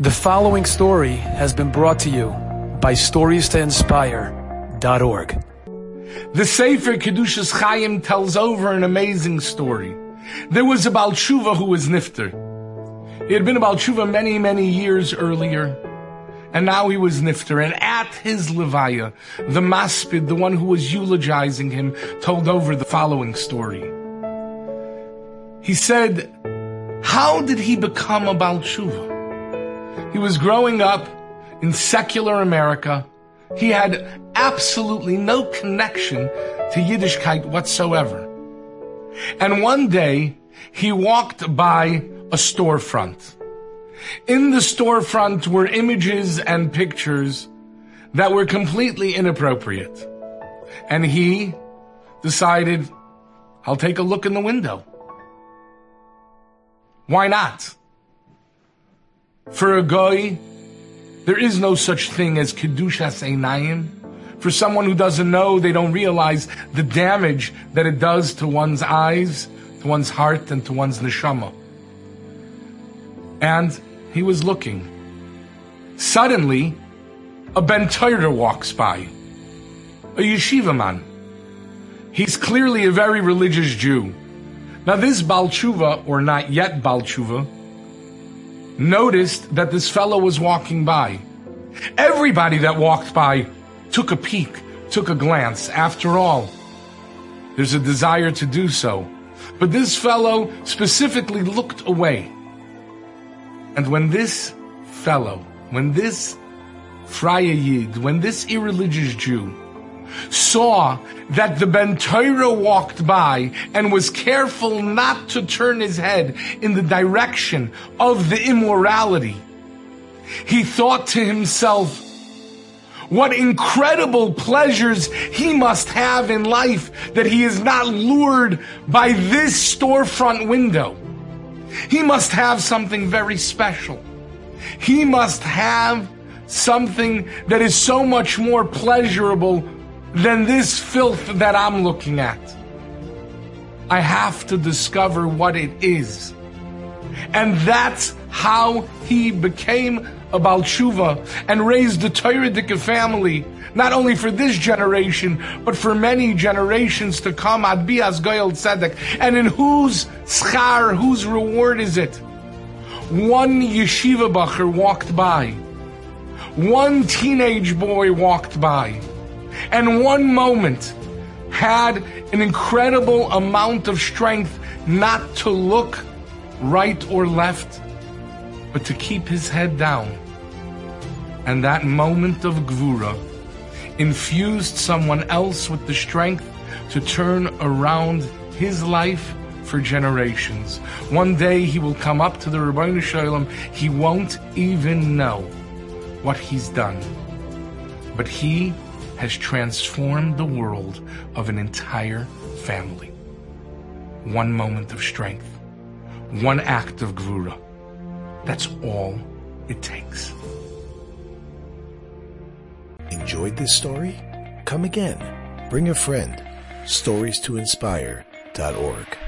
The following story has been brought to you by StoriesToInspire.org. The Sefer Kedushas Chaim tells over an amazing story. There was a Baal Tshuva who was Nifter. He had been a Baal Tshuva many, many years earlier, and now he was Nifter. And at his Levaya, the Maspid, the one who was eulogizing him, told over the following story. He said, how did he become a Baal Tshuva? He was growing up in secular America. He had absolutely no connection to Yiddishkeit whatsoever. And one day, he walked by a storefront. In the storefront were images and pictures that were completely inappropriate. And he decided, I'll take a look in the window. Why not? For a goy, there is no such thing as Kedushas Einayim. For someone who doesn't know, they don't realize the damage that it does to one's eyes, to one's heart, and to one's neshama. And he was looking. Suddenly, a Ben Torah walks by, a yeshiva man. He's clearly a very religious Jew. Now, this Baal Tshuva, or not yet Baal Tshuva, noticed that this fellow was walking by. Everybody that walked by took a peek, took a glance. After all, there's a desire to do so. But this fellow specifically looked away. And when this fellow, when this Freie Yid, when this irreligious Jew saw that the Ben walked by and was careful not to turn his head in the direction of the immorality, he thought to himself, what incredible pleasures he must have in life that he is not lured by this storefront window. He must have something very special. He must have something that is so much more pleasurable than this filth that I'm looking at. I have to discover what it is. And that's how he became a Baal Tshuva and raised a Torah family, not only for this generation, but for many generations to come, Ad Bias Goel Tzedek. And in whose schar, whose reward is it? One yeshiva bacher walked by. One teenage boy walked by and one moment had an incredible amount of strength not to look right or left, but to keep his head down. And that moment of gvura infused someone else with the strength to turn around his life for generations. One day he will come up to the Ribbono Shel Olam. He won't even know what he's done. But he has transformed the world of an entire family. One moment of strength, one act of gvura. That's all it takes. Enjoyed this story? Come again. Bring a friend. Stories to inspire.org.